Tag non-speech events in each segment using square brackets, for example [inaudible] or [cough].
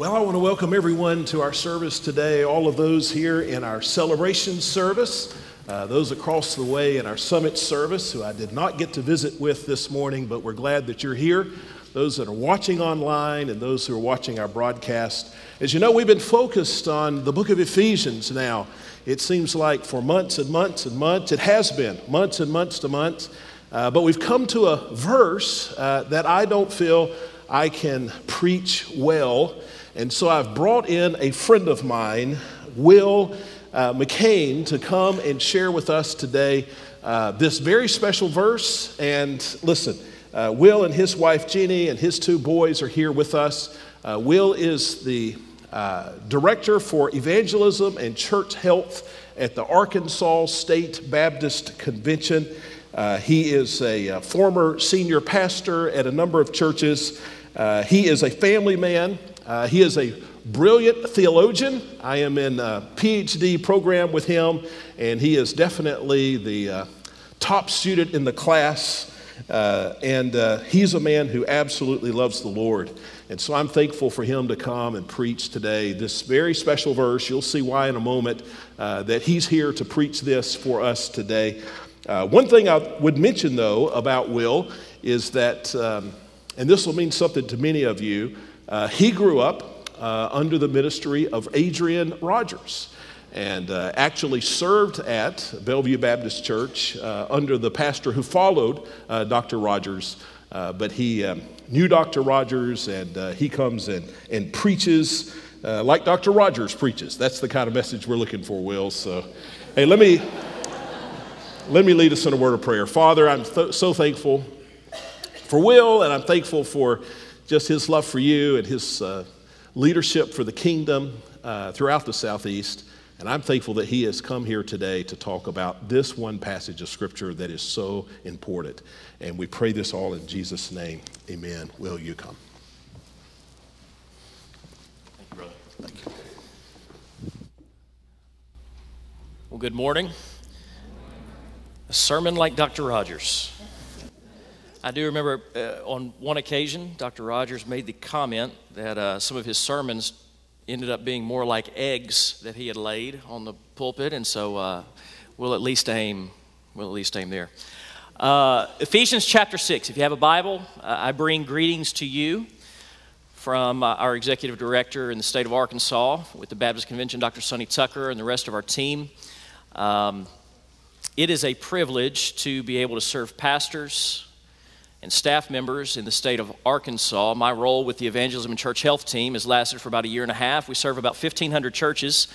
Well, I want to welcome everyone to our service today, all of those here in our celebration service, uh, those across the way in our summit service who I did not get to visit with this morning, but we're glad that you're here, those that are watching online and those who are watching our broadcast. As you know, we've been focused on the book of Ephesians now. It seems like for months and months and months, it has been months and months to months. Uh, but we've come to a verse uh, that I don't feel I can preach well and so I've brought in a friend of mine, Will uh, McCain, to come and share with us today uh, this very special verse. And listen, uh, Will and his wife Jeannie and his two boys are here with us. Uh, Will is the uh, director for evangelism and church health at the Arkansas State Baptist Convention. Uh, he is a former senior pastor at a number of churches. he is a family man. Uh, he is a brilliant theologian. I am in a PhD program with him, and he is definitely the uh, top student in the class. Uh, and uh, he's a man who absolutely loves the Lord. And so I'm thankful for him to come and preach today this very special verse. You'll see why in a moment uh, that he's here to preach this for us today. Uh, one thing I would mention, though, about Will is that, um, and this will mean something to many of you. Uh, he grew up uh, under the ministry of Adrian Rogers and uh, actually served at Bellevue Baptist Church uh, under the pastor who followed uh, Dr. Rogers. Uh, but he um, knew Dr. Rogers and he comes and, and preaches like Dr. Rogers preaches. That's the kind of message we're looking for, Will. So, hey, let me, let me lead us in a word of prayer. Father, I'm th- so thankful for Will, and I'm thankful for just his love for you and his uh, leadership for the kingdom uh, throughout the Southeast. And I'm thankful that he has come here today to talk about this one passage of Scripture that is so important. And we pray this all in Jesus' name. Amen. Will you come? Thank you, brother. Thank you. Well, good morning. A sermon like Dr. Rogers. I do remember uh, on one occasion, Dr. Rogers made the comment that uh, some of his sermons ended up being more like eggs that he had laid on the pulpit, and so uh, we'll at least aim. We'll at least aim there. Uh, Ephesians chapter six. If you have a Bible, uh, I bring greetings to you from uh, our executive director in the state of Arkansas with the Baptist Convention, Dr. Sonny Tucker, and the rest of our team. Um, it is a privilege to be able to serve pastors and staff members in the state of Arkansas. My role with the Evangelism and Church Health team has lasted for about a year and a half. We serve about 1,500 churches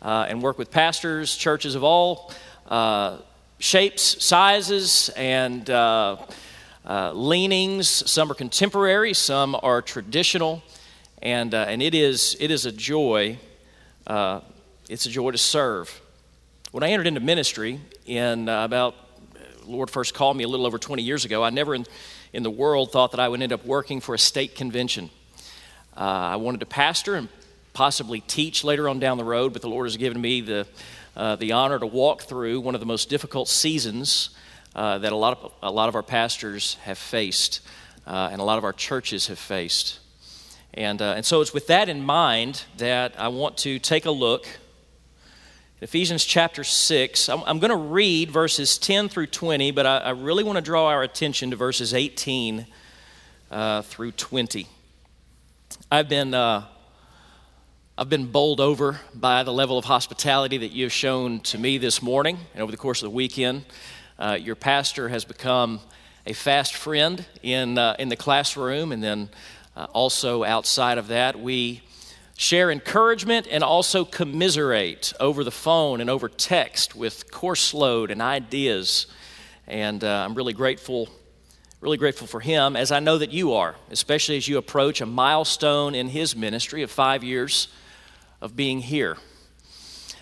uh, and work with pastors, churches of all uh, shapes, sizes, and uh, uh leanings. Some are contemporary, some are traditional, and, uh, and it, is, it is a joy. Uh, it's a joy to serve. When I entered into ministry in about Lord first called me a little over 20 years ago, I never in, in the world thought that I would end up working for a state convention. Uh, I wanted to pastor and possibly teach later on down the road, but the Lord has given me the, uh, the honor to walk through one of the most difficult seasons uh, that a lot, of, a lot of our pastors have faced uh, and a lot of our churches have faced. And, uh, and so it's with that in mind that I want to take a look Ephesians chapter 6. I'm, I'm going to read verses 10 through 20, but I, I really want to draw our attention to verses 18 uh, through 20. I've been, uh, I've been bowled over by the level of hospitality that you have shown to me this morning and over the course of the weekend. Uh, your pastor has become a fast friend in, uh, in the classroom, and then uh, also outside of that, we share encouragement and also commiserate over the phone and over text with course load and ideas. And uh, I'm really grateful, really grateful for him, as I know that you are, especially as you approach a milestone in his ministry of five years of being here.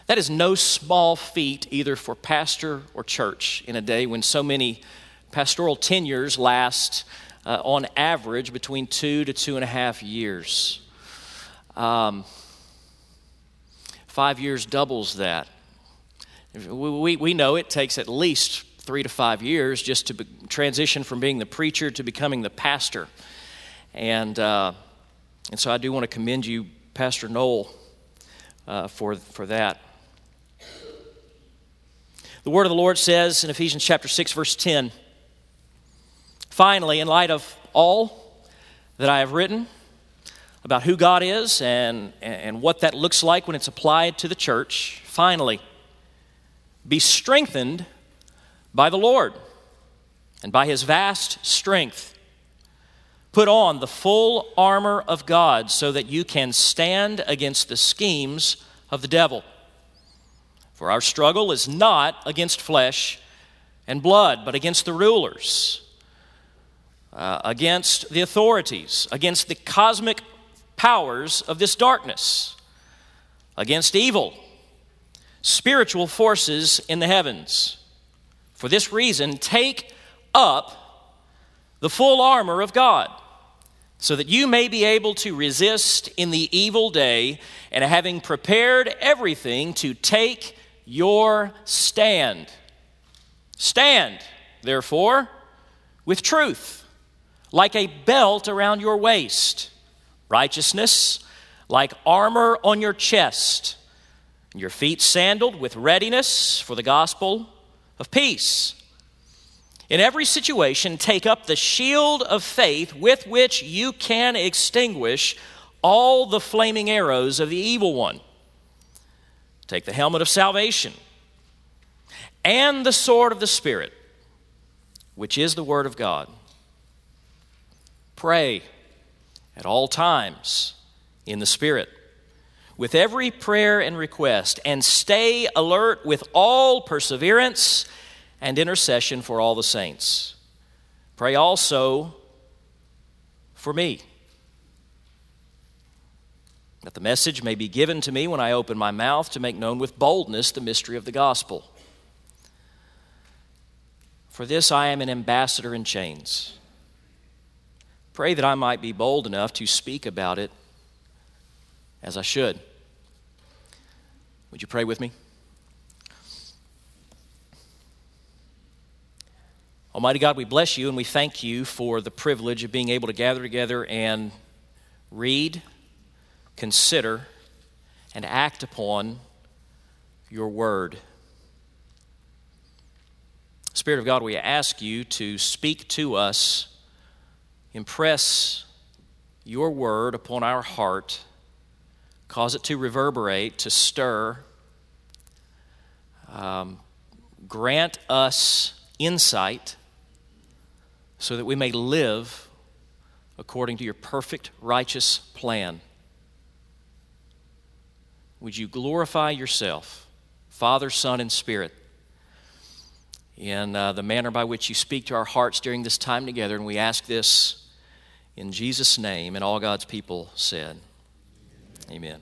That is no small feat either for pastor or church in a day when so many pastoral tenures last uh, on average between two to two and a half years. Um, five years doubles that. We, we know it takes at least three to five years just to be, transition from being the preacher to becoming the pastor. And, uh, and so I do want to commend you Pastor Noel uh, for, for that. The word of the Lord says in Ephesians chapter 6, verse 10 Finally, in light of all that I have written about who God is and, and what that looks like when it's applied to the church, finally, be strengthened by the Lord and by his vast strength. Put on the full armor of God so that you can stand against the schemes of the devil. For our struggle is not against flesh and blood, but against the rulers, uh, against the authorities, against the cosmic powers of this darkness, against evil, spiritual forces in the heavens. For this reason, take up the full armor of God so that you may be able to resist in the evil day, and having prepared everything to take your stand. Stand, therefore, with truth, like a belt around your waist, righteousness, like armor on your chest, and your feet sandaled with readiness for the gospel of peace. In every situation, take up the shield of faith with which you can extinguish all the flaming arrows of the evil one. Take the helmet of salvation and the sword of the Spirit, which is the Word of God. Pray at all times in the Spirit, with every prayer and request, and stay alert with all perseverance and intercession for all the saints. Pray also for me that the message may be given to me when I open my mouth to make known with boldness the mystery of the gospel. For this I am an ambassador in chains. Pray that I might be bold enough to speak about it as I should. Would you pray with me? Almighty God, we bless you and we thank you for the privilege of being able to gather together and read consider, and act upon your word. Spirit of God, we ask you to speak to us, impress your word upon our heart, cause it to reverberate, to stir. Um, grant us insight so that we may live according to your perfect, righteous plan. Would you glorify yourself, Father, Son, and Spirit, in uh, the manner by which you speak to our hearts during this time together? And we ask this in Jesus' name, and all God's people said, Amen.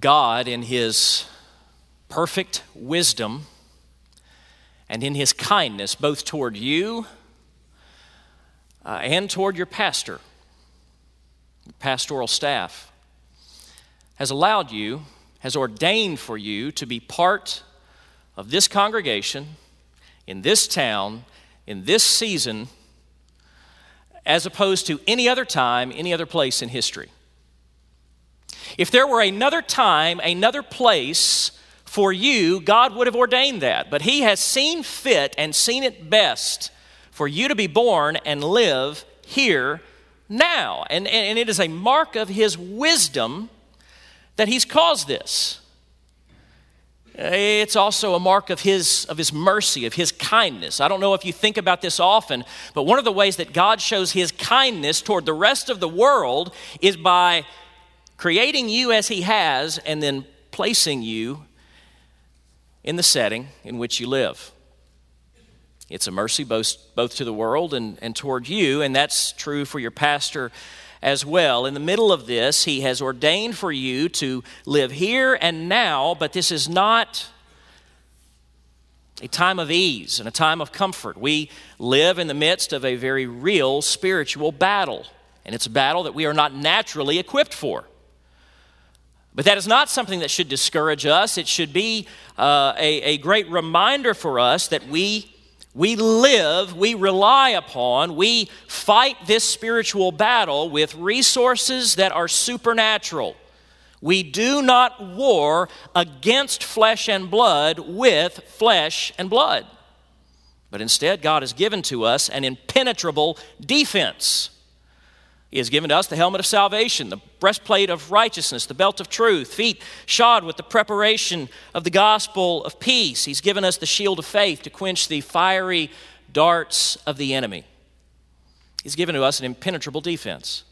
God, in His perfect wisdom and in His kindness, both toward you uh, and toward your pastor, pastoral staff, has allowed you, has ordained for you to be part of this congregation, in this town, in this season, as opposed to any other time, any other place in history. If there were another time, another place for you, God would have ordained that. But He has seen fit and seen it best for you to be born and live here now. And, and it is a mark of his wisdom that he's caused this. It's also a mark of his, of his mercy, of his kindness. I don't know if you think about this often, but one of the ways that God shows his kindness toward the rest of the world is by creating you as he has and then placing you in the setting in which you live. It's a mercy both, both to the world and, and toward you, and that's true for your pastor as well. In the middle of this, he has ordained for you to live here and now, but this is not a time of ease and a time of comfort. We live in the midst of a very real spiritual battle, and it's a battle that we are not naturally equipped for. But that is not something that should discourage us. It should be uh, a, a great reminder for us that we We live, we rely upon, we fight this spiritual battle with resources that are supernatural. We do not war against flesh and blood with flesh and blood. But instead, God has given to us an impenetrable defense. He has given to us the helmet of salvation, the breastplate of righteousness, the belt of truth, feet shod with the preparation of the gospel of peace. He's given us the shield of faith to quench the fiery darts of the enemy. He's given to us an impenetrable defense.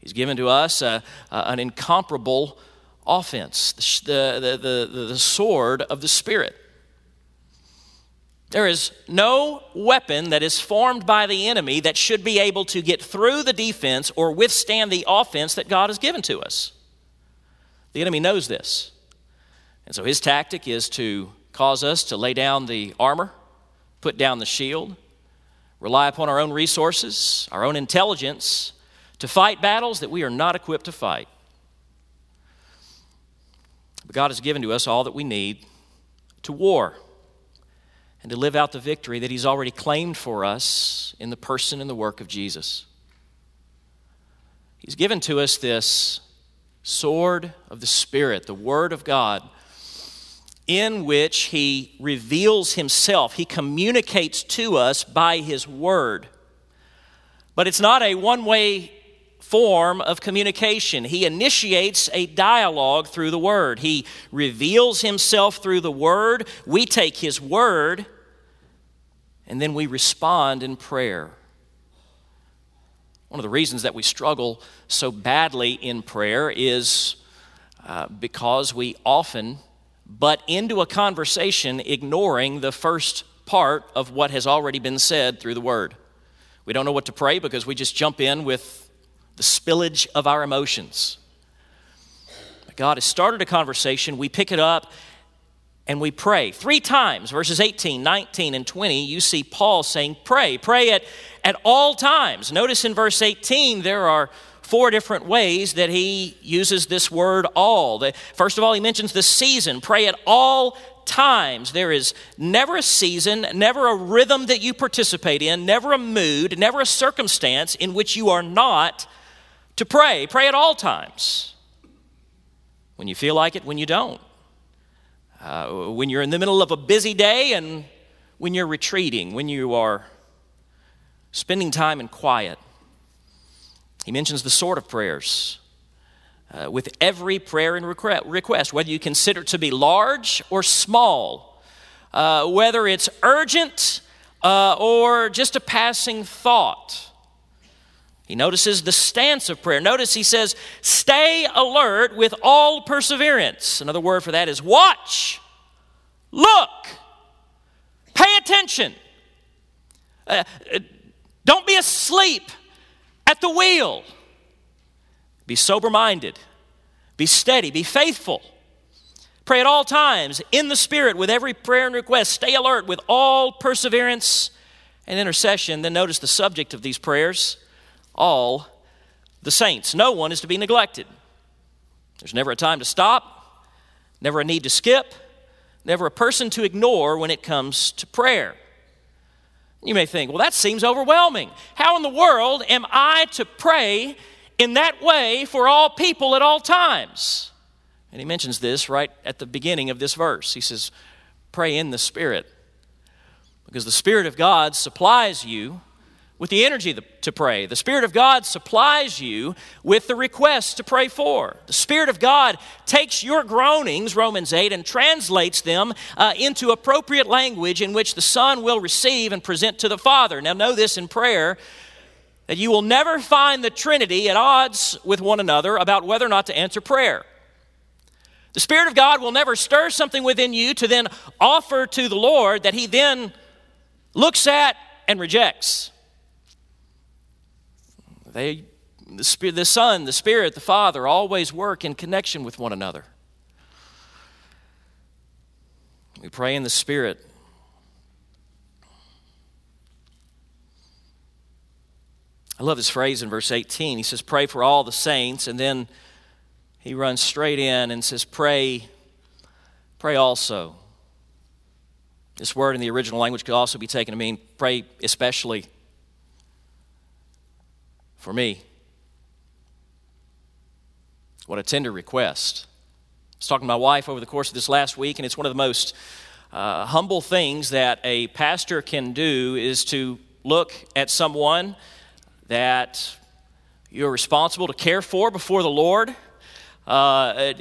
He's given to us a, a, an incomparable offense, the, the, the, the sword of the Spirit. There is no weapon that is formed by the enemy that should be able to get through the defense or withstand the offense that God has given to us. The enemy knows this. And so his tactic is to cause us to lay down the armor, put down the shield, rely upon our own resources, our own intelligence, to fight battles that we are not equipped to fight. But God has given to us all that we need to war and to live out the victory that He's already claimed for us in the person and the work of Jesus. He's given to us this sword of the Spirit, the Word of God, in which He reveals Himself. He communicates to us by His Word. But it's not a one way form of communication. He initiates a dialogue through the Word. He reveals Himself through the Word. We take His Word and then we respond in prayer. One of the reasons that we struggle so badly in prayer is uh, because we often butt into a conversation ignoring the first part of what has already been said through the Word. We don't know what to pray because we just jump in with the spillage of our emotions. God has started a conversation, we pick it up, and we pray. Three times, verses 18, 19, and 20, you see Paul saying, Pray. Pray at, at all times. Notice in verse 18, there are four different ways that he uses this word all. First of all, he mentions the season. Pray at all times. There is never a season, never a rhythm that you participate in, never a mood, never a circumstance in which you are not to pray. Pray at all times. When you feel like it, when you don't. Uh, when you're in the middle of a busy day and when you're retreating, when you are spending time in quiet. He mentions the sort of prayers. Uh, with every prayer and request, whether you consider it to be large or small, uh, whether it's urgent uh, or just a passing thought. He notices the stance of prayer. Notice he says, stay alert with all perseverance. Another word for that is watch, look, pay attention. Uh, uh, don't be asleep at the wheel. Be sober minded, be steady, be faithful. Pray at all times in the Spirit with every prayer and request. Stay alert with all perseverance and intercession. Then notice the subject of these prayers all the saints. No one is to be neglected. There's never a time to stop, never a need to skip, never a person to ignore when it comes to prayer. You may think, well, that seems overwhelming. How in the world am I to pray in that way for all people at all times? And he mentions this right at the beginning of this verse. He says, Pray in the Spirit. Because the Spirit of God supplies you with the energy to pray. The Spirit of God supplies you with the requests to pray for. The Spirit of God takes your groanings, Romans 8, and translates them uh, into appropriate language in which the Son will receive and present to the Father. Now, know this in prayer that you will never find the Trinity at odds with one another about whether or not to answer prayer. The Spirit of God will never stir something within you to then offer to the Lord that He then looks at and rejects. They, the, Spirit, the Son, the Spirit, the Father always work in connection with one another. We pray in the Spirit. I love this phrase in verse 18. He says, Pray for all the saints, and then he runs straight in and says, Pray, pray also This word in the original language could also be taken to mean pray especially for me. What a tender request. I was talking to my wife over the course of this last week, and it's one of the most uh, humble things that a pastor can do is to look at someone that you're responsible to care for before the Lord. Uh,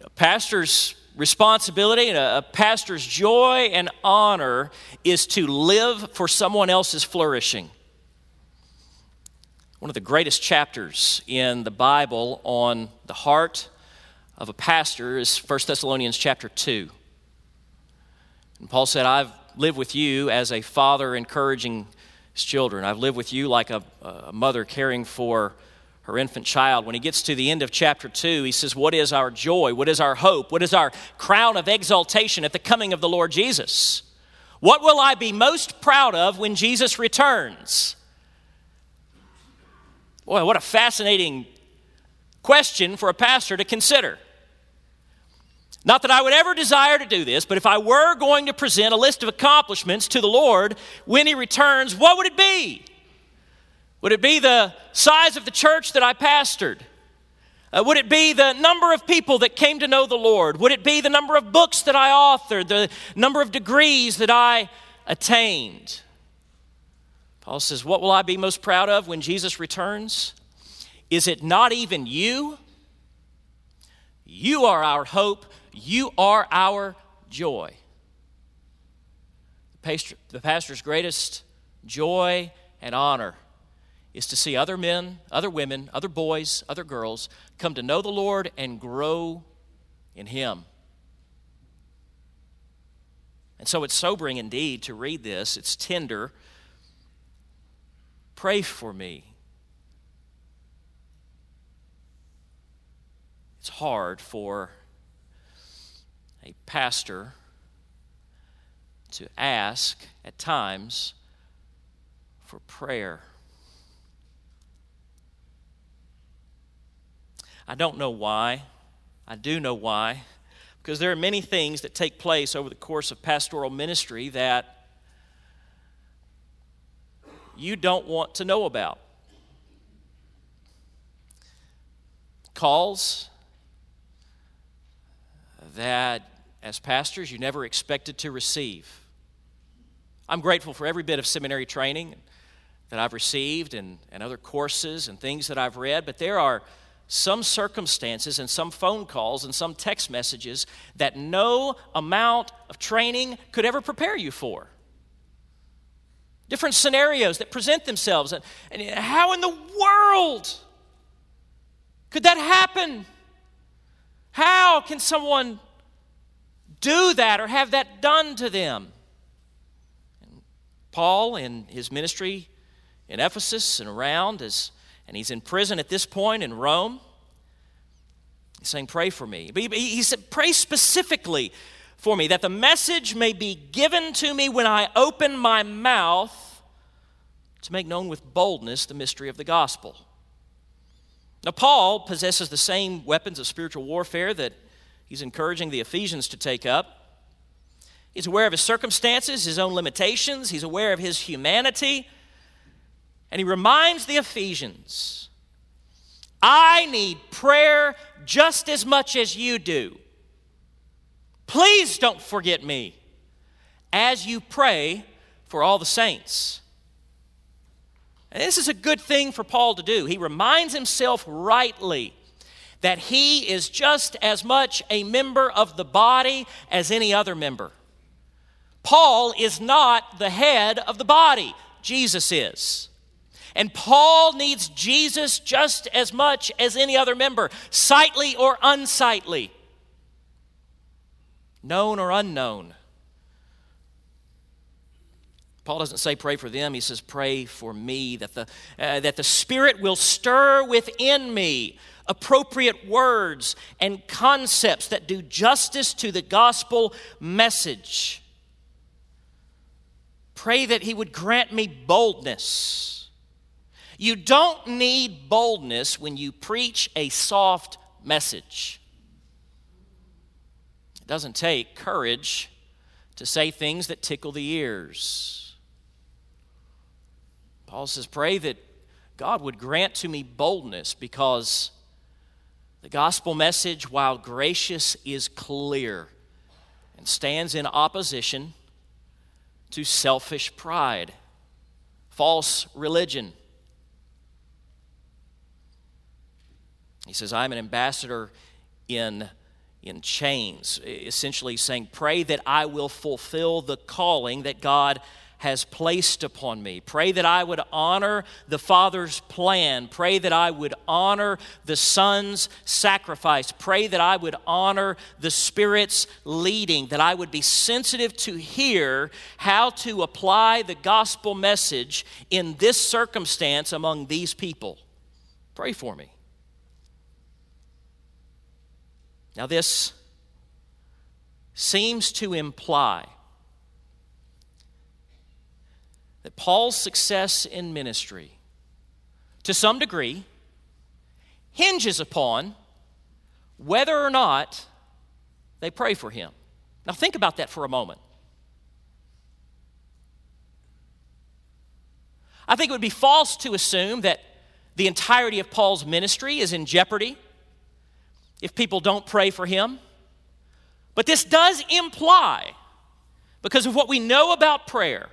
a pastor's responsibility and a, a pastor's joy and honor is to live for someone else's flourishing. One of the greatest chapters in the Bible on the heart of a pastor is 1 Thessalonians chapter 2. And Paul said, I've lived with you as a father encouraging his children. I've lived with you like a, a mother caring for her infant child. When he gets to the end of chapter 2, he says, What is our joy? What is our hope? What is our crown of exaltation at the coming of the Lord Jesus? What will I be most proud of when Jesus returns? Boy, what a fascinating question for a pastor to consider. Not that I would ever desire to do this, but if I were going to present a list of accomplishments to the Lord when He returns, what would it be? Would it be the size of the church that I pastored? Uh, would it be the number of people that came to know the Lord? Would it be the number of books that I authored, the number of degrees that I attained? Paul says, What will I be most proud of when Jesus returns? Is it not even you? You are our hope, you are our joy. The pastor's greatest joy and honor is to see other men, other women, other boys, other girls come to know the Lord and grow in Him. And so it's sobering indeed to read this. It's tender. Pray for me. It's hard for a pastor to ask at times for prayer. I don't know why. I do know why. Because there are many things that take place over the course of pastoral ministry that you don't want to know about. Calls that, as pastors, you never expected to receive. I'm grateful for every bit of seminary training that I've received and, and other courses and things that I've read, but there are some circumstances and some phone calls and some text messages that no amount of training could ever prepare you for. Different scenarios that present themselves. And, and how in the world could that happen? How can someone do that or have that done to them? And Paul, in his ministry in Ephesus and around, is and he's in prison at this point in Rome. He's saying, Pray for me. But he said, Pray specifically for me, that the message may be given to me when I open my mouth to make known with boldness the mystery of the gospel. Now, Paul possesses the same weapons of spiritual warfare that he's encouraging the Ephesians to take up. He's aware of his circumstances, his own limitations, he's aware of his humanity. And he reminds the Ephesians I need prayer just as much as you do. Please don't forget me as you pray for all the saints. And this is a good thing for Paul to do. He reminds himself rightly that he is just as much a member of the body as any other member. Paul is not the head of the body, Jesus is. And Paul needs Jesus just as much as any other member, sightly or unsightly, known or unknown. Paul doesn't say pray for them, he says pray for me, that the, uh, that the Spirit will stir within me appropriate words and concepts that do justice to the gospel message. Pray that he would grant me boldness you don't need boldness when you preach a soft message. It doesn't take courage to say things that tickle the ears. Paul says, Pray that God would grant to me boldness because the gospel message, while gracious, is clear and stands in opposition to selfish pride, false religion. He says, I'm an ambassador in, in chains, essentially saying, Pray that I will fulfill the calling that God has placed upon me. Pray that I would honor the Father's plan. Pray that I would honor the Son's sacrifice. Pray that I would honor the Spirit's leading, that I would be sensitive to hear how to apply the gospel message in this circumstance among these people. Pray for me. Now, this seems to imply that Paul's success in ministry, to some degree, hinges upon whether or not they pray for him. Now, think about that for a moment. I think it would be false to assume that the entirety of Paul's ministry is in jeopardy if people don't pray for him. But this does imply, because of what we know about prayer,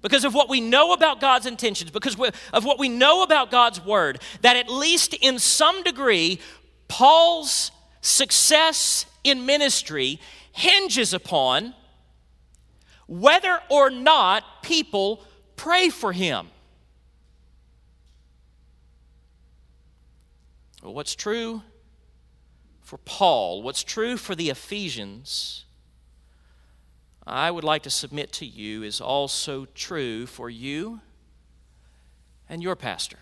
because of what we know about God's intentions, because of what we know about God's word, that at least in some degree, Paul's success in ministry hinges upon whether or not people pray for him. Well, what's true for Paul, what's true for the Ephesians, I would like to submit to you is also true for you and your pastor.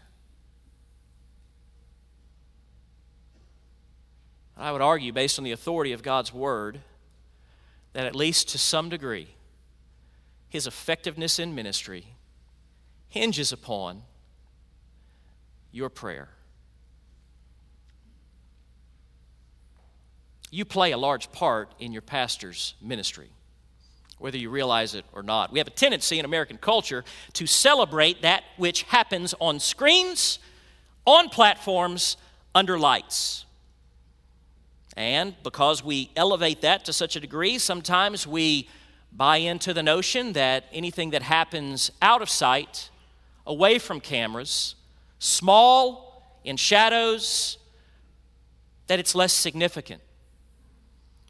I would argue, based on the authority of God's Word, that at least to some degree, his effectiveness in ministry hinges upon your prayer. You play a large part in your pastor's ministry whether you realize it or not. We have a tendency in American culture to celebrate that which happens on screens, on platforms, under lights. And because we elevate that to such a degree, sometimes we buy into the notion that anything that happens out of sight, away from cameras, small, in shadows, that it's less significant.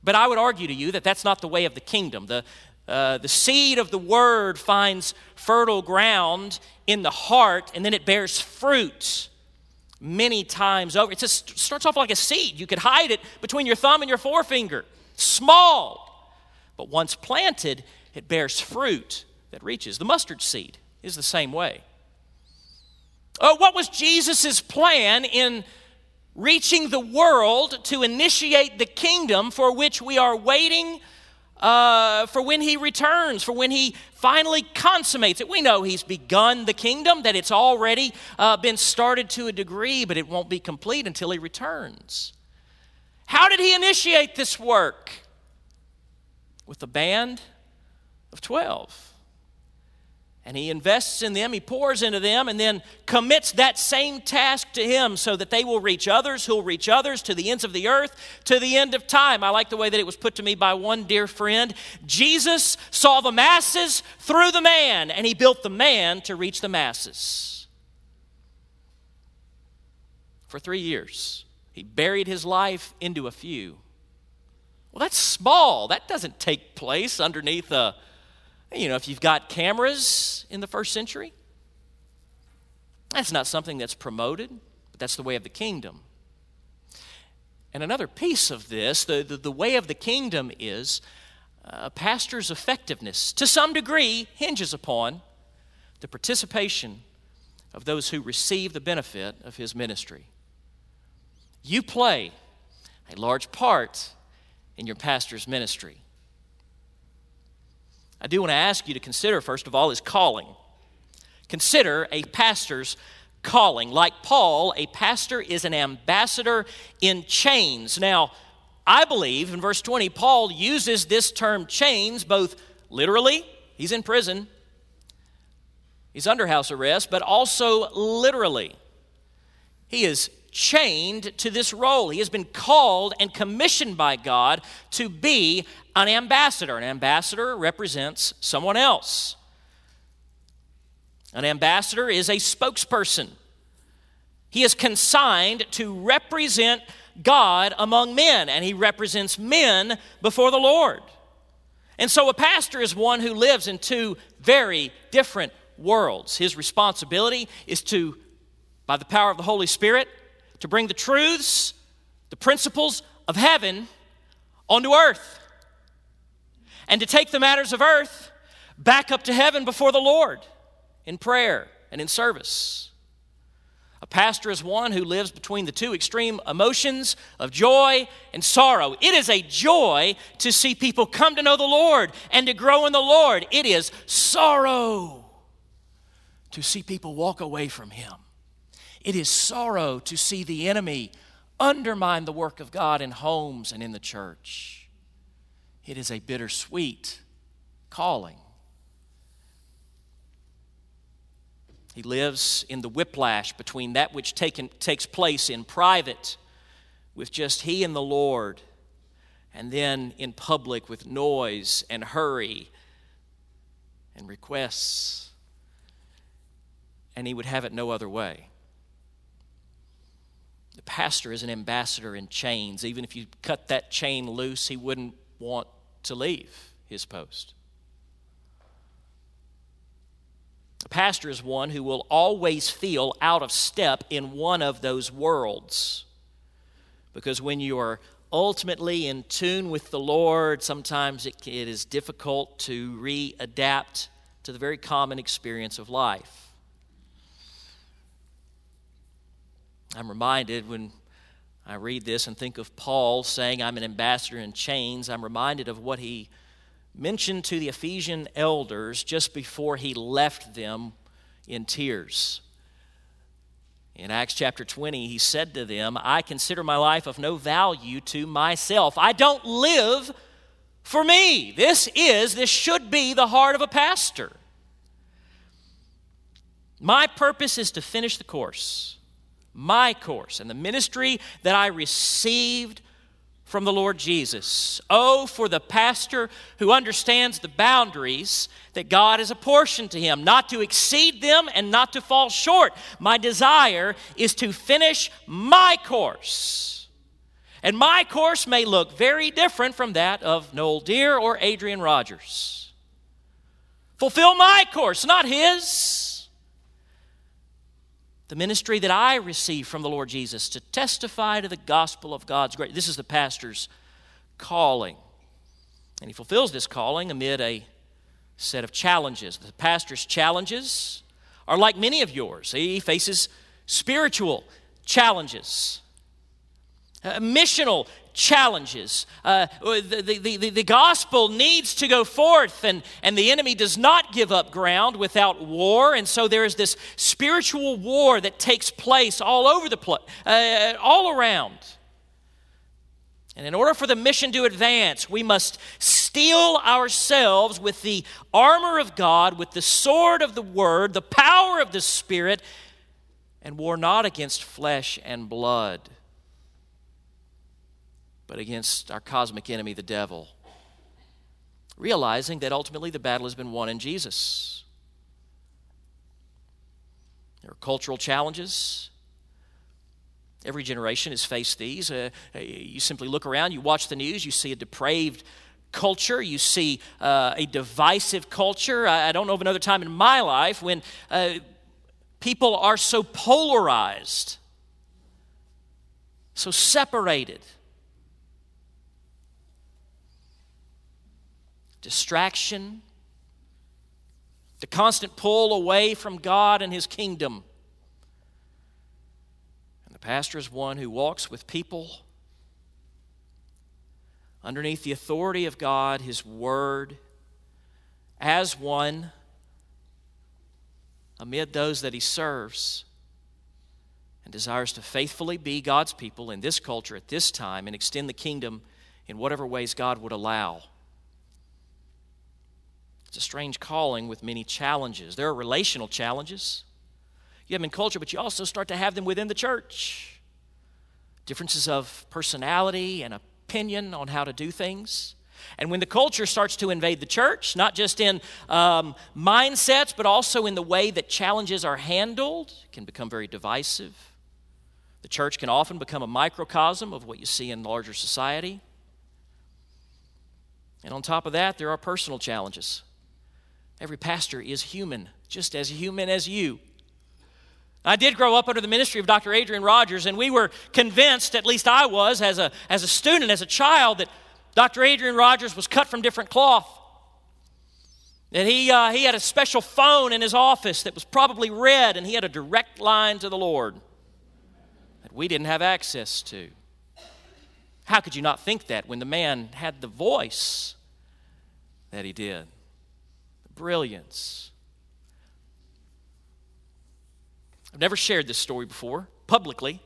But I would argue to you that that's not the way of the kingdom. The, uh, the seed of the word finds fertile ground in the heart and then it bears fruit many times over. It just starts off like a seed. You could hide it between your thumb and your forefinger. Small. But once planted, it bears fruit that reaches. The mustard seed is the same way. Oh, what was Jesus' plan in reaching the world to initiate the kingdom for which we are waiting? Uh, for when he returns, for when he finally consummates it. We know he's begun the kingdom, that it's already uh, been started to a degree, but it won't be complete until he returns. How did he initiate this work? With a band of 12 and he invests in them, he pours into them, and then commits that same task to him so that they will reach others who'll reach others to the ends of the earth, to the end of time. I like the way that it was put to me by one dear friend. Jesus saw the masses through the man, and he built the man to reach the masses. For three years, he buried his life into a few. Well, that's small. That doesn't take place underneath a you know, if you've got cameras in the first century, that's not something that's promoted, but that's the way of the kingdom. And another piece of this, the, the, the way of the kingdom is uh, a pastor's effectiveness, to some degree, hinges upon the participation of those who receive the benefit of his ministry. You play a large part in your pastor's ministry. I do want to ask you to consider, first of all, his calling. Consider a pastor's calling. Like Paul, a pastor is an ambassador in chains. Now, I believe in verse 20, Paul uses this term chains both literally, he's in prison, he's under house arrest, but also literally. He is chained to this role. He has been called and commissioned by God to be an ambassador. An ambassador represents someone else. An ambassador is a spokesperson. He is consigned to represent God among men, and he represents men before the Lord. And so a pastor is one who lives in two very different worlds. His responsibility is to, by the power of the Holy Spirit, to bring the truths, the principles of heaven onto earth, and to take the matters of earth back up to heaven before the Lord in prayer and in service. A pastor is one who lives between the two extreme emotions of joy and sorrow. It is a joy to see people come to know the Lord and to grow in the Lord. It is sorrow to see people walk away from Him. It is sorrow to see the enemy undermine the work of God in homes and in the church. It is a bittersweet calling. He lives in the whiplash between that which taken, takes place in private with just he and the Lord, and then in public with noise and hurry and requests. And he would have it no other way. The pastor is an ambassador in chains. Even if you cut that chain loose, he wouldn't want to leave his post. A pastor is one who will always feel out of step in one of those worlds. Because when you are ultimately in tune with the Lord, sometimes it, it is difficult to readapt to the very common experience of life. I'm reminded when I read this and think of Paul saying, I'm an ambassador in chains, I'm reminded of what he mentioned to the Ephesian elders just before he left them in tears. In Acts chapter 20, he said to them, I consider my life of no value to myself. I don't live for me. This is, this should be the heart of a pastor. My purpose is to finish the course my course and the ministry that I received from the Lord Jesus. Oh, for the pastor who understands the boundaries that God has apportioned to him, not to exceed them and not to fall short. My desire is to finish my course. And my course may look very different from that of Noel Deer or Adrian Rogers. Fulfill my course, not his the ministry that I received from the Lord Jesus to testify to the gospel of God's grace. This is the pastor's calling. And he fulfills this calling amid a set of challenges. The pastor's challenges are like many of yours. He faces spiritual challenges, uh, missional challenges. Uh, the, the, the, the gospel needs to go forth, and, and the enemy does not give up ground without war. And so there is this spiritual war that takes place all over the place, uh, all around. And in order for the mission to advance, we must steel ourselves with the armor of God, with the sword of the Word, the power of the Spirit, and war not against flesh and blood but against our cosmic enemy, the devil. Realizing that ultimately the battle has been won in Jesus. There are cultural challenges. Every generation has faced these. Uh, you simply look around, you watch the news, you see a depraved culture, you see uh, a divisive culture. I, I, don't know of another time in my life when uh, people are so polarized, so separated. Distraction, the constant pull away from God and His kingdom. And the pastor is one who walks with people underneath the authority of God, His Word, as one amid those that He serves and desires to faithfully be God's people in this culture at this time and extend the kingdom in whatever ways God would allow. It's a strange calling with many challenges. There are relational challenges. You have them in culture, but you also start to have them within the church. Differences of personality and opinion on how to do things. And when the culture starts to invade the church, not just in um, mindsets, but also in the way that challenges are handled, can become very divisive. The church can often become a microcosm of what you see in larger society. And on top of that, there are personal challenges. Every pastor is human, just as human as you. I did grow up under the ministry of Dr. Adrian Rogers, and we were convinced, at least I was, as a, as a student, as a child, that Dr. Adrian Rogers was cut from different cloth. That he, uh, he had a special phone in his office that was probably red, and he had a direct line to the Lord that we didn't have access to. How could you not think that when the man had the voice that he did? Brilliance. I've never shared this story before publicly.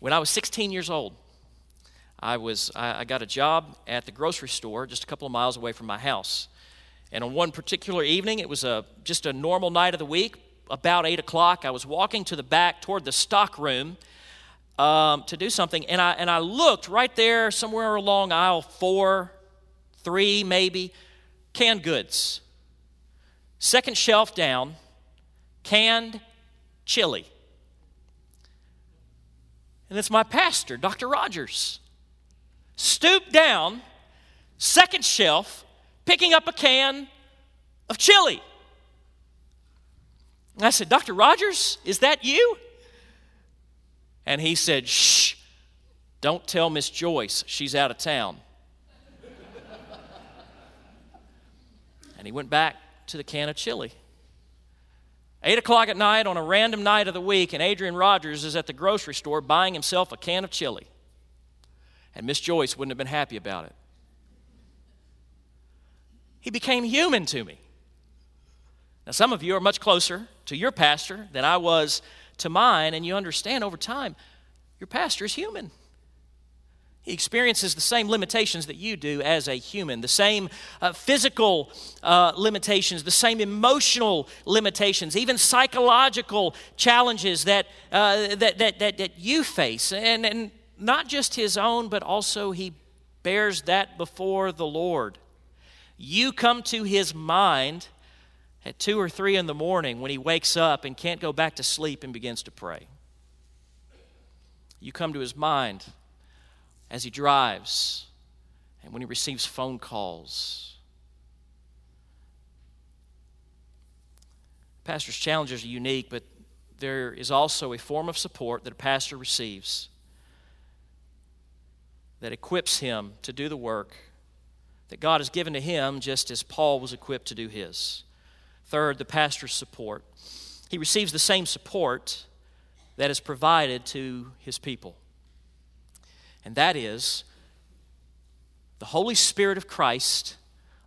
When I was 16 years old, I, was, I, I got a job at the grocery store just a couple of miles away from my house. And on one particular evening, it was a, just a normal night of the week, about 8 o'clock, I was walking to the back toward the stock room um, to do something, and I, and I looked right there, somewhere along aisle four, three maybe, canned goods. Second shelf down, canned chili. And it's my pastor, Dr. Rogers. Stooped down, second shelf, picking up a can of chili. And I said, Dr. Rogers, is that you? And he said, Shh, don't tell Miss Joyce she's out of town. [laughs] and he went back to the can of chili. 8 o'clock at night on a random night of the week, and Adrian Rogers is at the grocery store buying himself a can of chili. And Miss Joyce wouldn't have been happy about it. He became human to me. Now, some of you are much closer to your pastor than I was to mine, and you understand over time, your pastor is human. He experiences the same limitations that you do as a human, the same uh, physical uh, limitations, the same emotional limitations, even psychological challenges that, uh, that, that, that, that you face. And, and not just his own, but also he bears that before the Lord. You come to his mind at two or three in the morning when he wakes up and can't go back to sleep and begins to pray. You come to his mind as he drives and when he receives phone calls. Pastor's challenges are unique, but there is also a form of support that a pastor receives that equips him to do the work that God has given to him, just as Paul was equipped to do his. Third, the pastor's support. He receives the same support that is provided to his people and that is the Holy Spirit of Christ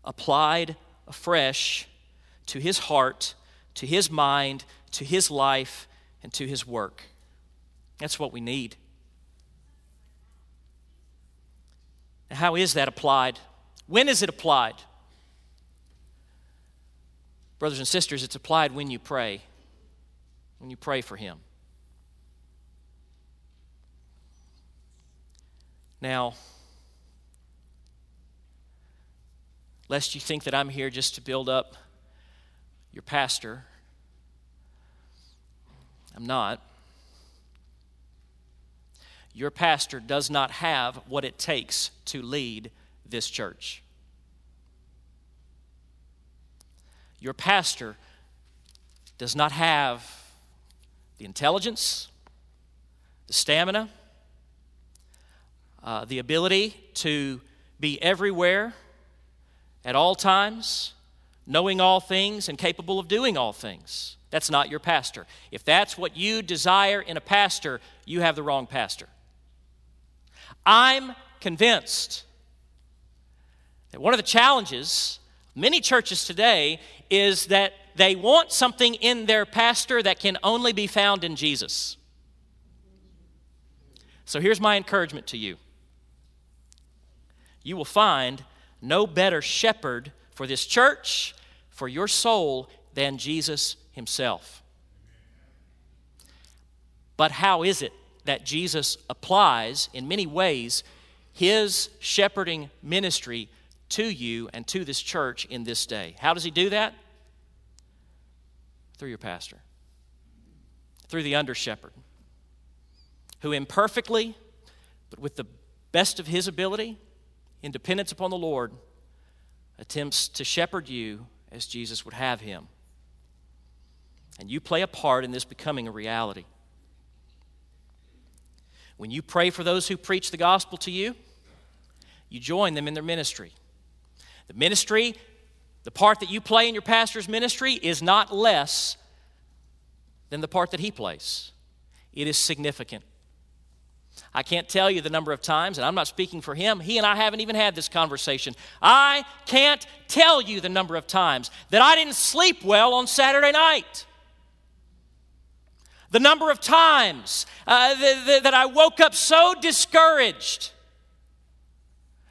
applied afresh to his heart, to his mind, to his life, and to his work. That's what we need. Now, how is that applied? When is it applied? Brothers and sisters, it's applied when you pray, when you pray for him. Now, lest you think that I'm here just to build up your pastor, I'm not. Your pastor does not have what it takes to lead this church. Your pastor does not have the intelligence, the stamina, uh, the ability to be everywhere at all times, knowing all things and capable of doing all things. That's not your pastor. If that's what you desire in a pastor, you have the wrong pastor. I'm convinced that one of the challenges many churches today is that they want something in their pastor that can only be found in Jesus. So here's my encouragement to you you will find no better shepherd for this church, for your soul, than Jesus himself. But how is it that Jesus applies, in many ways, his shepherding ministry to you and to this church in this day? How does he do that? Through your pastor, through the under shepherd, who imperfectly, but with the best of his ability, in dependence upon the Lord, attempts to shepherd you as Jesus would have him. And you play a part in this becoming a reality. When you pray for those who preach the gospel to you, you join them in their ministry. The ministry, the part that you play in your pastor's ministry, is not less than the part that he plays. It is significant. I can't tell you the number of times, and I'm not speaking for him. He and I haven't even had this conversation. I can't tell you the number of times that I didn't sleep well on Saturday night. The number of times uh, that I woke up so discouraged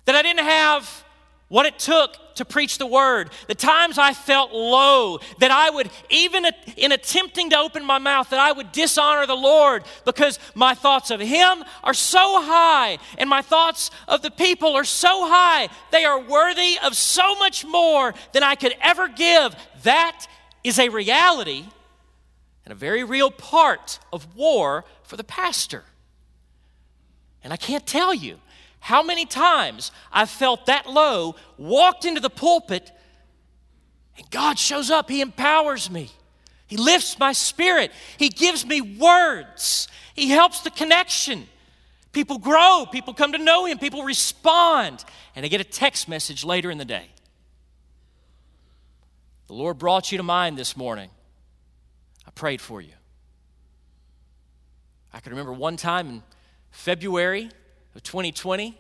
that I didn't have what it took to preach the word, the times I felt low, that I would, even in attempting to open my mouth, that I would dishonor the Lord because my thoughts of Him are so high and my thoughts of the people are so high. They are worthy of so much more than I could ever give. That is a reality and a very real part of war for the pastor. And I can't tell you how many times I've felt that low, walked into the pulpit, and God shows up. He empowers me. He lifts my spirit. He gives me words. He helps the connection. People grow, people come to know Him, people respond, and I get a text message later in the day. The Lord brought you to mind this morning. I prayed for you. I can remember one time in February of 2020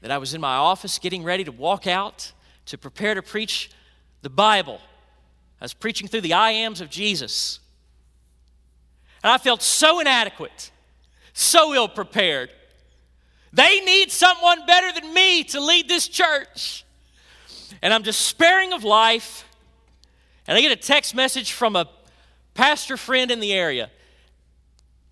that I was in my office getting ready to walk out to prepare to preach the Bible. I was preaching through the I ams of Jesus. And I felt so inadequate, so ill prepared. They need someone better than me to lead this church. And I'm despairing of life. And I get a text message from a pastor friend in the area.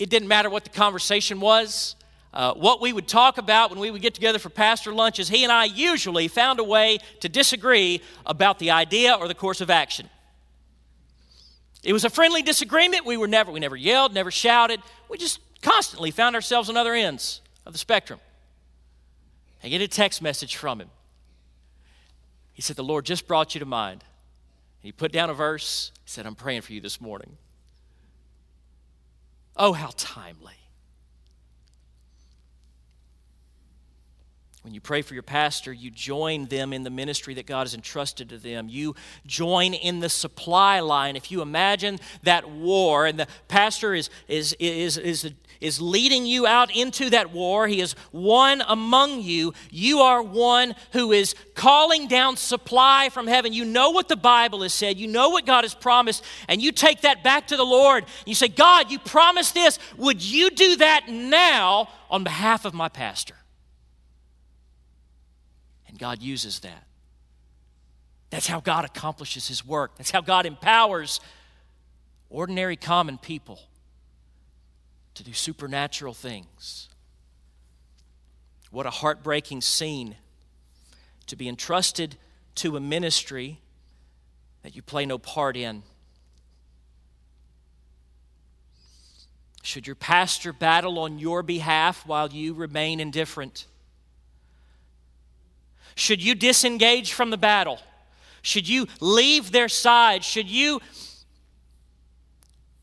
It didn't matter what the conversation was. Uh, what we would talk about when we would get together for pastor lunches, he and I usually found a way to disagree about the idea or the course of action. It was a friendly disagreement. We were never, we never yelled, never shouted. We just constantly found ourselves on other ends of the spectrum. I get a text message from him. He said, The Lord just brought you to mind. He put down a verse. He said, I'm praying for you this morning. Oh, how timely. When you pray for your pastor, you join them in the ministry that God has entrusted to them. You join in the supply line. If you imagine that war, and the pastor is, is, is, is, is leading you out into that war, he is one among you. You are one who is calling down supply from heaven. You know what the Bible has said, you know what God has promised, and you take that back to the Lord. You say, God, you promised this. Would you do that now on behalf of my pastor? God uses that. That's how God accomplishes His work. That's how God empowers ordinary, common people to do supernatural things. What a heartbreaking scene to be entrusted to a ministry that you play no part in. Should your pastor battle on your behalf while you remain indifferent? Should you disengage from the battle? Should you leave their side? Should you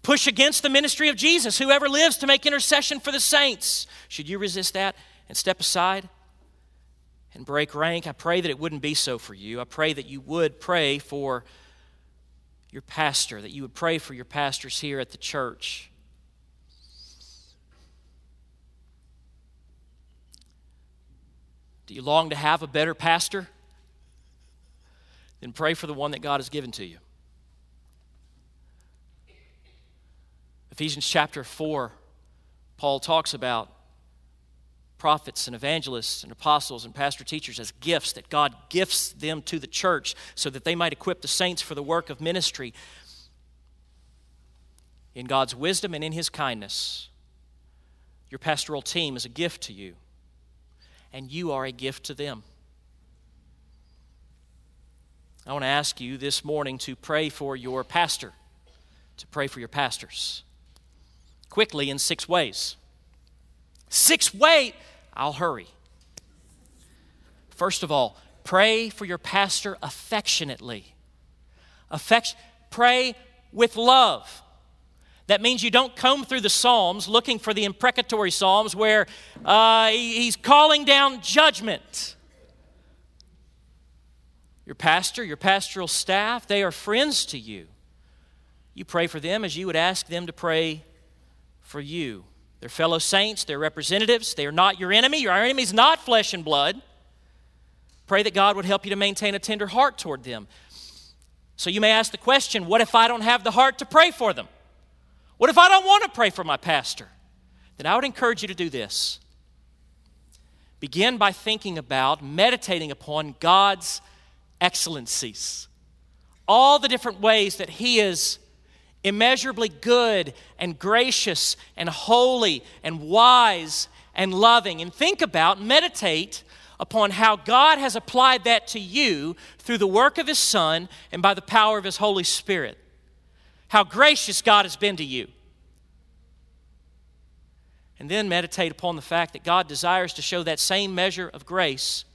push against the ministry of Jesus, whoever lives to make intercession for the saints? Should you resist that and step aside and break rank? I pray that it wouldn't be so for you. I pray that you would pray for your pastor, that you would pray for your pastors here at the church. Do you long to have a better pastor? Then pray for the one that God has given to you. Ephesians chapter 4, Paul talks about prophets and evangelists and apostles and pastor teachers as gifts, that God gifts them to the church so that they might equip the saints for the work of ministry. In God's wisdom and in His kindness, your pastoral team is a gift to you, and you are a gift to them. I want to ask you this morning to pray for your pastor, to pray for your pastors. Quickly in six ways. Six ways. I'll hurry. First of all, pray for your pastor affectionately. Affection, pray with love. That means you don't comb through the Psalms looking for the imprecatory Psalms where uh, he's calling down judgment. Your pastor, your pastoral staff, they are friends to you. You pray for them as you would ask them to pray for you. They're fellow saints, they're representatives, they are not your enemy. Your enemy is not flesh and blood. Pray that God would help you to maintain a tender heart toward them. So you may ask the question what if I don't have the heart to pray for them? What if I don't want to pray for my pastor? Then I would encourage you to do this. Begin by thinking about, meditating upon God's excellencies, all the different ways that He is immeasurably good and gracious and holy and wise and loving. And think about, meditate upon how God has applied that to you through the work of His Son and by the power of His Holy Spirit. How gracious God has been to you. And then meditate upon the fact that God desires to show that same measure of grace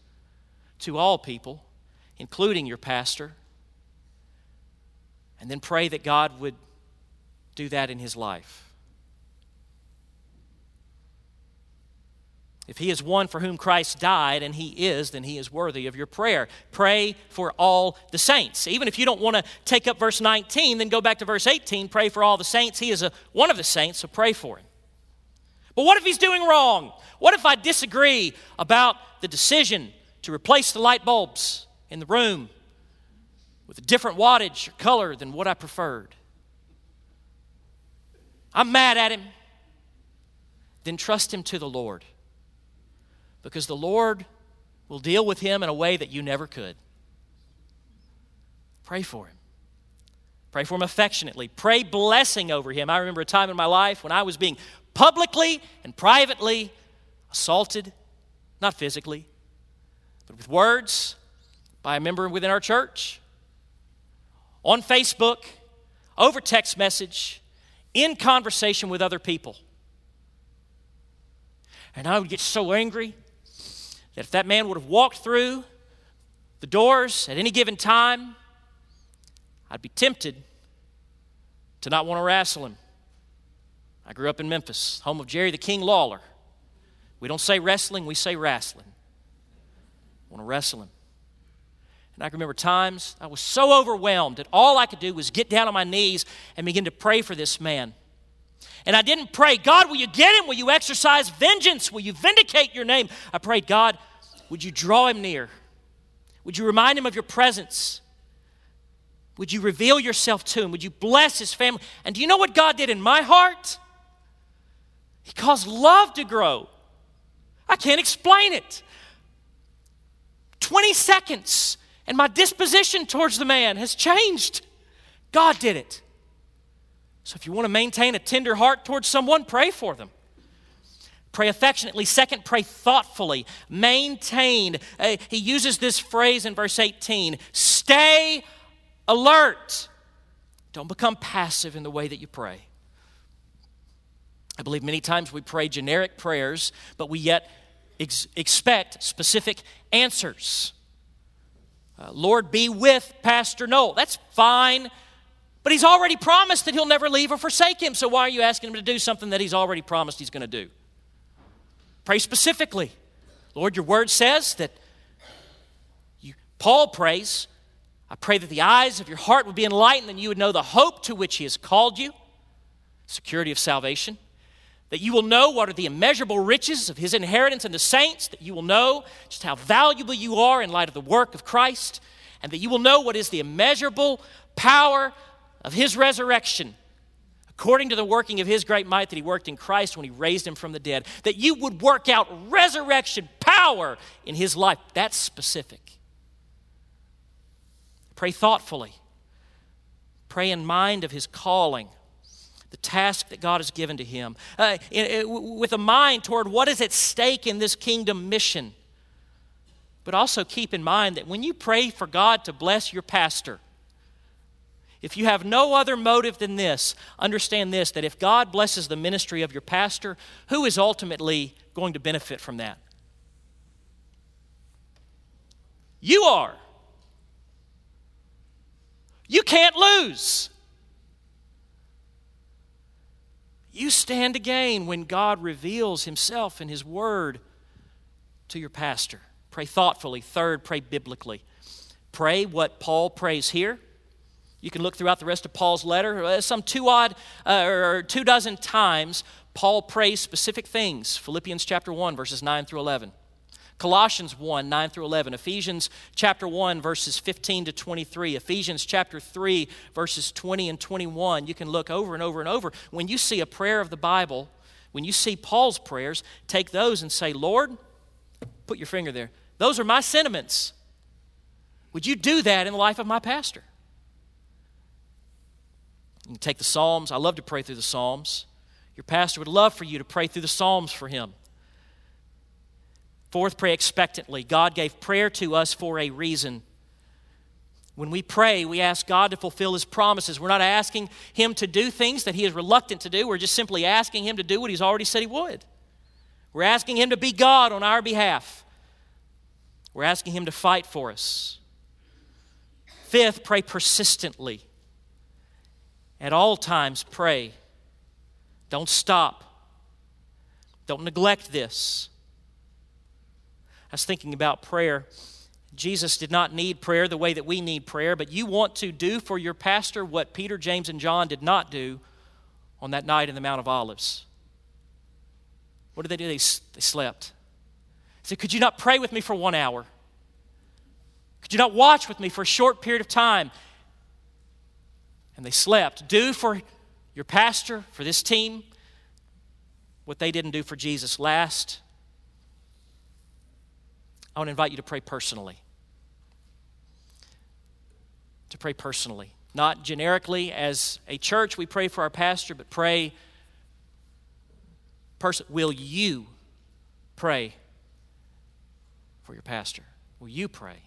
to all people, including your pastor. And then pray that God would do that in his life. If he is one for whom Christ died, and he is, then he is worthy of your prayer. Pray for all the saints. Even if you don't want to take up verse 19, then go back to verse 18. Pray for all the saints. He is a, one of the saints, so pray for him. But what if he's doing wrong? What if I disagree about the decision to replace the light bulbs in the room with a different wattage or color than what I preferred? I'm mad at him, then trust him to the Lord. Because the Lord will deal with him in a way that you never could. Pray for him. Pray for him affectionately. Pray blessing over him. I remember a time in my life when I was being publicly and privately assaulted, not physically, but with words by a member within our church, on Facebook, over text message, in conversation with other people. And I would get so angry that if that man would have walked through the doors at any given time, I'd be tempted to not want to wrestle him. I grew up in Memphis, home of Jerry the King Lawler. We don't say wrestling, we say wrestling. I want to wrestle him. And I can remember times I was so overwhelmed that all I could do was get down on my knees and begin to pray for this man. And I didn't pray, God, will you get him? Will you exercise vengeance? Will you vindicate your name? I prayed, God, would you draw him near? Would you remind him of your presence? Would you reveal yourself to him? Would you bless his family? And do you know what God did in my heart? He caused love to grow. I can't explain it. 20 seconds and my disposition towards the man has changed. God did it. So if you want to maintain a tender heart towards someone, pray for them. Pray affectionately. Second, pray thoughtfully. Maintain. Uh, he uses this phrase in verse 18 stay alert. Don't become passive in the way that you pray. I believe many times we pray generic prayers, but we yet ex- expect specific answers. Uh, Lord, be with Pastor Noel. That's fine, but he's already promised that he'll never leave or forsake him. So why are you asking him to do something that he's already promised he's going to do? Pray specifically. Lord, your word says that you, Paul prays, I pray that the eyes of your heart would be enlightened and you would know the hope to which he has called you, security of salvation that you will know what are the immeasurable riches of his inheritance in the saints, that you will know just how valuable you are in light of the work of Christ, and that you will know what is the immeasurable power of his resurrection according to the working of his great might that he worked in Christ when he raised him from the dead, that you would work out resurrection power in his life. That's specific. Pray thoughtfully. Pray in mind of his calling, the task that God has given to him, uh, in, in, with a mind toward what is at stake in this kingdom mission. But also keep in mind that when you pray for God to bless your pastor, if you have no other motive than this, understand this that if God blesses the ministry of your pastor, who is ultimately going to benefit from that? You are. You can't lose. You stand to gain when God reveals Himself in His Word to your pastor. Pray thoughtfully. Third, pray biblically. Pray what Paul prays here. You can look throughout the rest of Paul's letter. Uh, some two odd uh, or two dozen times, Paul prays specific things. Philippians chapter 1, verses 9 through 11. Colossians 1, 9 through 11. Ephesians chapter 1, verses 15 to 23. Ephesians chapter 3, verses 20 and 21. You can look over and over and over. When you see a prayer of the Bible, when you see Paul's prayers, take those and say, Lord, put your finger there. Those are my sentiments. Would you do that in the life of my pastor? You take the Psalms. I love to pray through the Psalms. Your pastor would love for you to pray through the Psalms for him. Fourth, pray expectantly. God gave prayer to us for a reason. When we pray, we ask God to fulfill His promises. We're not asking Him to do things that He is reluctant to do. We're just simply asking Him to do what He's already said He would. We're asking Him to be God on our behalf. We're asking Him to fight for us. Fifth, pray persistently. At all times, pray. Don't stop. Don't neglect this. I was thinking about prayer. Jesus did not need prayer the way that we need prayer, but you want to do for your pastor what Peter, James, and John did not do on that night in the Mount of Olives. What did they do? They, they slept. He said, Could you not pray with me for one hour? Could you not watch with me for a short period of time? And they slept. Do for your pastor, for this team, what they didn't do for Jesus. Last, I want to invite you to pray personally. To pray personally. Not generically as a church, we pray for our pastor, but pray. Person, will you pray for your pastor? Will you pray?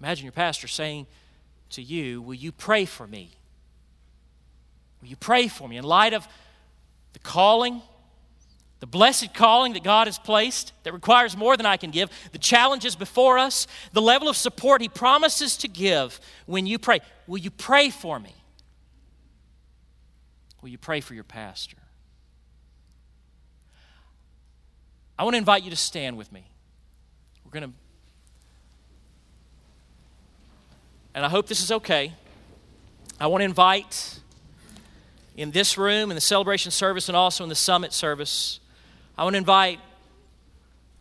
Imagine your pastor saying to you, Will you pray for me? Will you pray for me? In light of the calling the blessed calling that God has placed that requires more than I can give, the challenges before us, the level of support He promises to give when you pray. Will you pray for me? Will you pray for your pastor? I want to invite you to stand with me. We're going to, and I hope this is okay. I want to invite in this room, in the celebration service, and also in the summit service I want to invite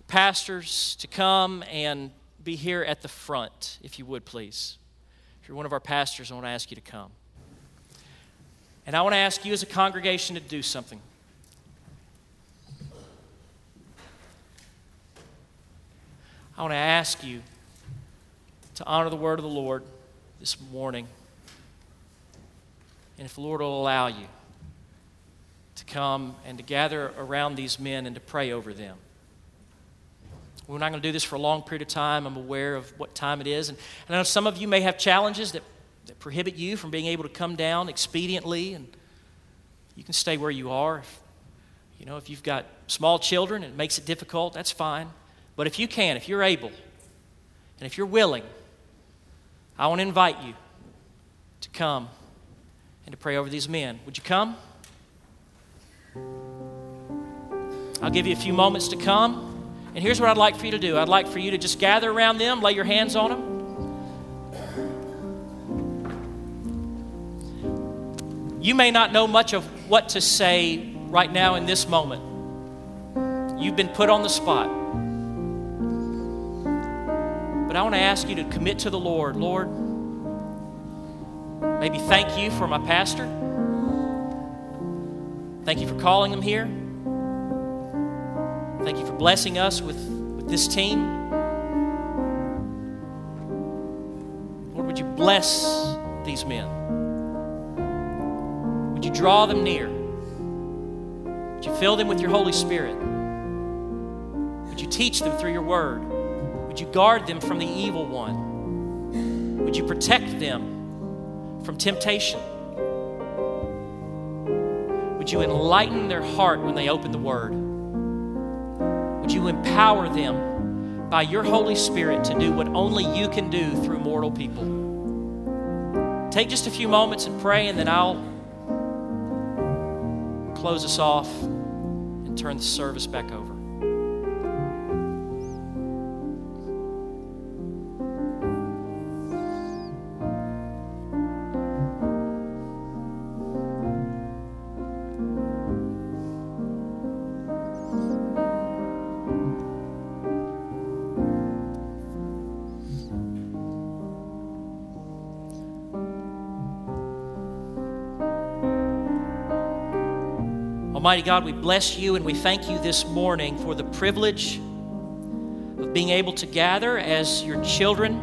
pastors to come and be here at the front, if you would, please. If you're one of our pastors, I want to ask you to come. And I want to ask you as a congregation to do something. I want to ask you to honor the word of the Lord this morning. And if the Lord will allow you, to come and to gather around these men and to pray over them. We're not going to do this for a long period of time. I'm aware of what time it is. And, and I know some of you may have challenges that, that prohibit you from being able to come down expediently, and you can stay where you are. If, you know, if you've got small children and it makes it difficult, that's fine. But if you can, if you're able, and if you're willing, I want to invite you to come and to pray over these men. Would you come? I'll give you a few moments to come. And here's what I'd like for you to do I'd like for you to just gather around them, lay your hands on them. You may not know much of what to say right now in this moment. You've been put on the spot. But I want to ask you to commit to the Lord Lord, Maybe thank you for my pastor. Thank you for calling him here. Thank you for blessing us with, with this team. Lord, would you bless these men? Would you draw them near? Would you fill them with your Holy Spirit? Would you teach them through your word? Would you guard them from the evil one? Would you protect them from temptation? Would you enlighten their heart when they open the word? Would you empower them by your Holy Spirit to do what only you can do through mortal people? Take just a few moments and pray, and then I'll close us off and turn the service back over. Almighty God, we bless you and we thank you this morning for the privilege of being able to gather as your children,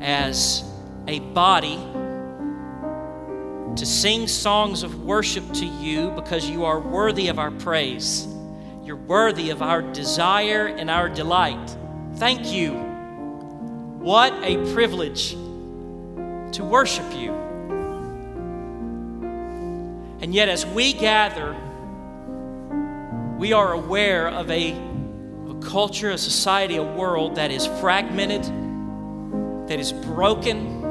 as a body, to sing songs of worship to you because you are worthy of our praise. You're worthy of our desire and our delight. Thank you. What a privilege to worship you. And yet, as we gather, we are aware of a, a culture, a society, a world that is fragmented, that is broken,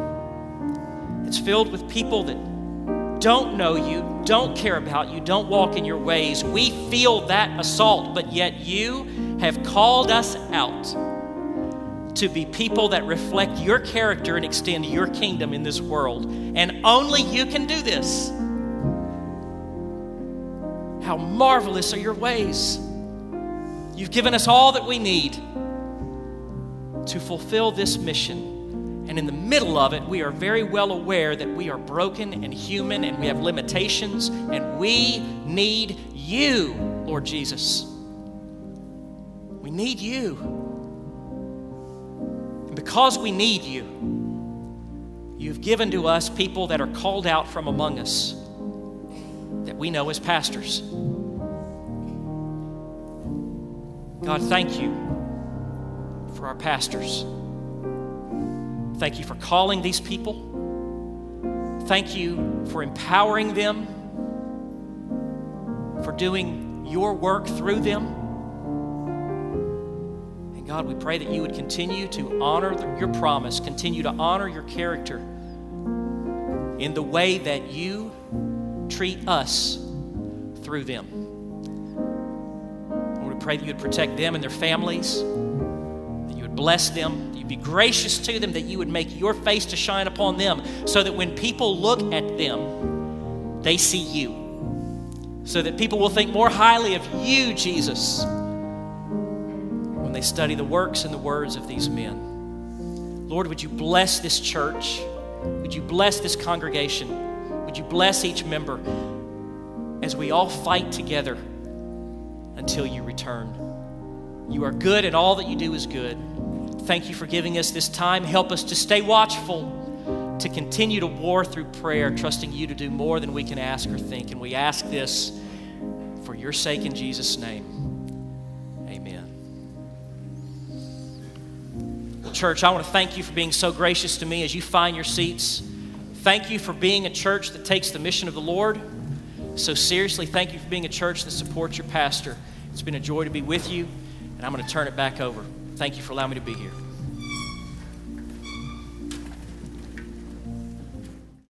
it's filled with people that don't know you, don't care about you, don't walk in your ways. We feel that assault, but yet you have called us out to be people that reflect your character and extend your kingdom in this world. And only you can do this. How marvelous are your ways! You've given us all that we need to fulfill this mission. And in the middle of it, we are very well aware that we are broken and human and we have limitations and we need you, Lord Jesus. We need you. And because we need you, you've given to us people that are called out from among us that we know as pastors. God, thank you for our pastors. Thank you for calling these people. Thank you for empowering them, for doing your work through them. And God, we pray that you would continue to honor your promise, continue to honor your character in the way that you treat us through them. Lord, we pray that you would protect them and their families, that you would bless them, that you'd be gracious to them, that you would make your face to shine upon them, so that when people look at them, they see you. So that people will think more highly of you, Jesus, when they study the works and the words of these men. Lord, would you bless this church? Would you bless this congregation? Would you bless each member as we all fight together until you return? You are good, and all that you do is good. Thank you for giving us this time. Help us to stay watchful, to continue to war through prayer, trusting you to do more than we can ask or think. And we ask this for your sake in Jesus' name. Amen. Church, I want to thank you for being so gracious to me as you find your seats. Thank you for being a church that takes the mission of the Lord so seriously. Thank you for being a church that supports your pastor. It's been a joy to be with you, and I'm going to turn it back over. Thank you for allowing me to be here.